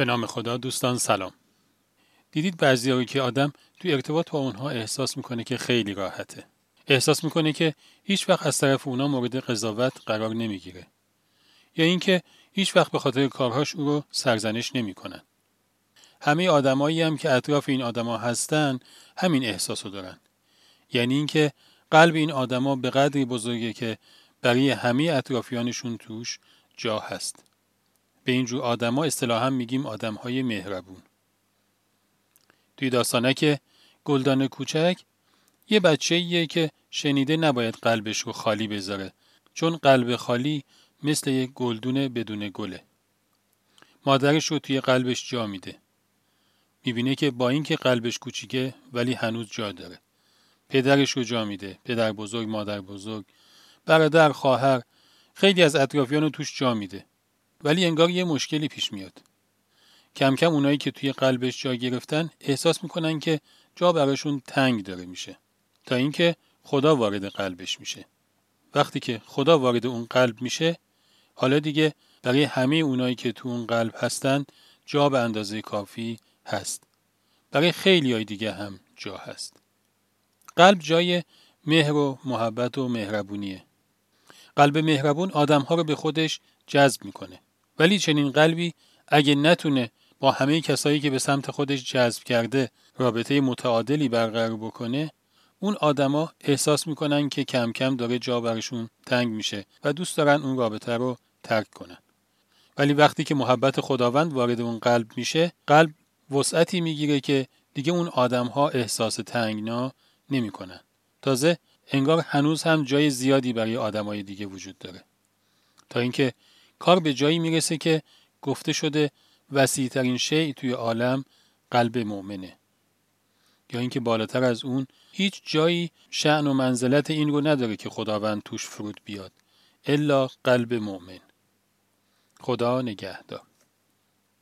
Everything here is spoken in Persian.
به نام خدا دوستان سلام. دیدید بعضی که آدم تو ارتباط با اونها احساس می‌کنه که خیلی راحته. احساس می‌کنه که هیچ وقت از طرف اونا مورد قضاوت قرار نمی‌گیره. یا اینکه هیچ وقت به خاطر کارهاش او رو سرزنش نمی‌کنن. همه آدمایی هم که اطراف این آدما هستن همین احساسو دارن. یعنی اینکه قلب این آدما به قدری بزرگه که برای همه اطرافیانشون توش جا هست. به اینجور آدما اصطلاحا میگیم آدمهای مهربون. توی که گلدان کوچک یه بچه ایه که شنیده نباید قلبش رو خالی بذاره چون قلب خالی مثل یک گلدون بدون گله. مادرش رو توی قلبش جا میده. می‌بینه که با اینکه قلبش کوچیکه ولی هنوز جا داره. پدرش رو جا میده. پدر بزرگ مادر بزرگ برادر خواهر خیلی از اطرافیان رو توش جا میده. ولی انگار یه مشکلی پیش میاد. کم کم اونایی که توی قلبش جا گرفتن احساس می‌کنن که جا براشون تنگ داره میشه. تا اینکه خدا وارد قلبش میشه. وقتی که خدا وارد اون قلب میشه حالا دیگه برای همه اونایی که تو اون قلب هستن جا به اندازه کافی هست. برای خیلی های دیگه هم جا هست. قلب جای مهر و محبت و مهربونیه. قلب مهربون آدمها رو به خودش جذب می‌کنه. ولی چنین قلبی اگه نتونه با همه کسایی که به سمت خودش جذب کرده رابطه متعادلی برقرار بکنه اون آدما احساس می‌کنن که کم کم داره جا برشون تنگ میشه و دوست دارن اون رابطه رو ترک کنن. ولی وقتی که محبت خداوند وارد اون قلب میشه قلب وسعتی می‌گیره که دیگه اون آدم ها احساس تنگنا نمی‌کنن. تازه انگار هنوز هم جای زیادی برای آدمای دیگه وجود داره. تا اینکه کار به جایی می‌رسه که گفته شده وسیع ترین شیء توی عالم قلب مؤمنه. یا اینکه بالاتر از اون هیچ جایی شعن و منزلت این رو نداره که خداوند توش فرود بیاد الا قلب مؤمن. خدا نگهدار.